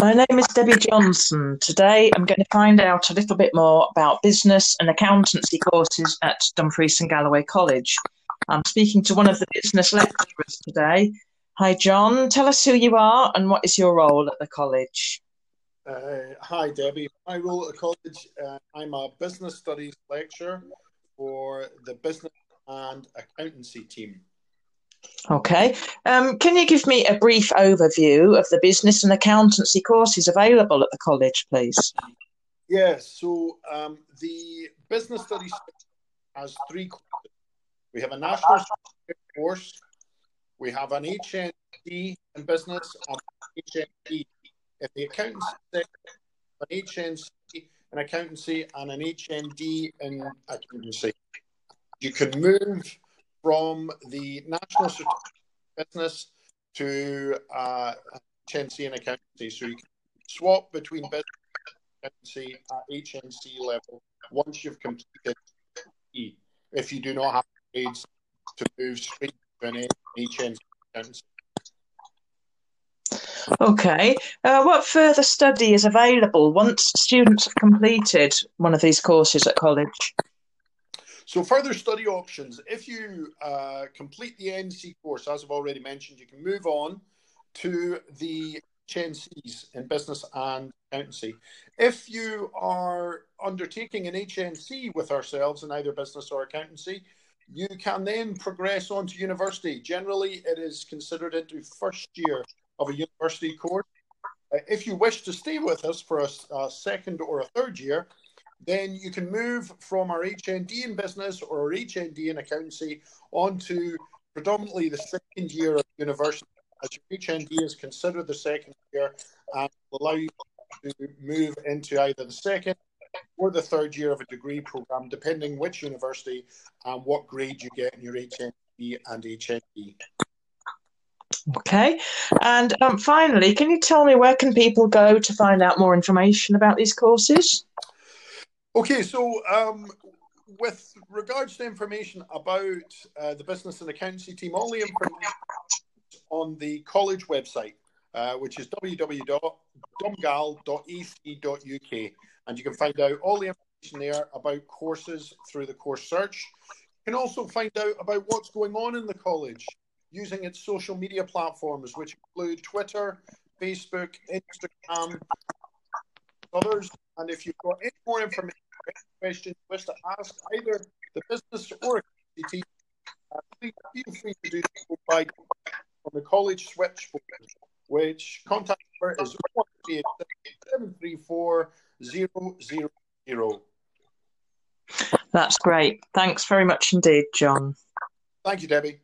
My name is Debbie Johnson. Today I'm going to find out a little bit more about business and accountancy courses at Dumfries and Galloway College. I'm speaking to one of the business lecturers today. Hi, John. Tell us who you are and what is your role at the college. Uh, hi, Debbie. My role at the college, uh, I'm a business studies lecturer for the business and accountancy team. Okay. Um, can you give me a brief overview of the business and accountancy courses available at the college, please? Yes. So um, the business studies has three courses. We have a national course, we have an HND in business, and HND in the accountancy an HNC in accountancy, and an HND in accountancy. You can move from the national certificate business to uh, HNC and accountancy. So you can swap between business and accountancy at HNC level once you've completed E. If you do not have grades to move straight to an HNC accountancy. Okay. Uh, what further study is available once students have completed one of these courses at college? So, further study options. If you uh, complete the NC course, as I've already mentioned, you can move on to the HNCs in business and accountancy. If you are undertaking an HNC with ourselves in either business or accountancy, you can then progress on to university. Generally, it is considered into first year of a university course. Uh, if you wish to stay with us for a, a second or a third year, then you can move from our HND in business or our HND in accountancy onto predominantly the second year of university, as your HND is considered the second year and will allow you to move into either the second or the third year of a degree program, depending which university and what grade you get in your HND and HND. Okay, and um, finally, can you tell me where can people go to find out more information about these courses? Okay, so um, with regards to information about uh, the business and accountancy team, all the information on the college website, uh, which is www.dumgal.ac.uk, and you can find out all the information there about courses through the course search. You can also find out about what's going on in the college using its social media platforms, which include Twitter, Facebook, Instagram, others. And if you've got any more information, any questions you wish to ask either the business or team, uh, please feel free to do so by on the college switchboard, which contact number is 734 That's great. Thanks very much indeed, John. Thank you, Debbie.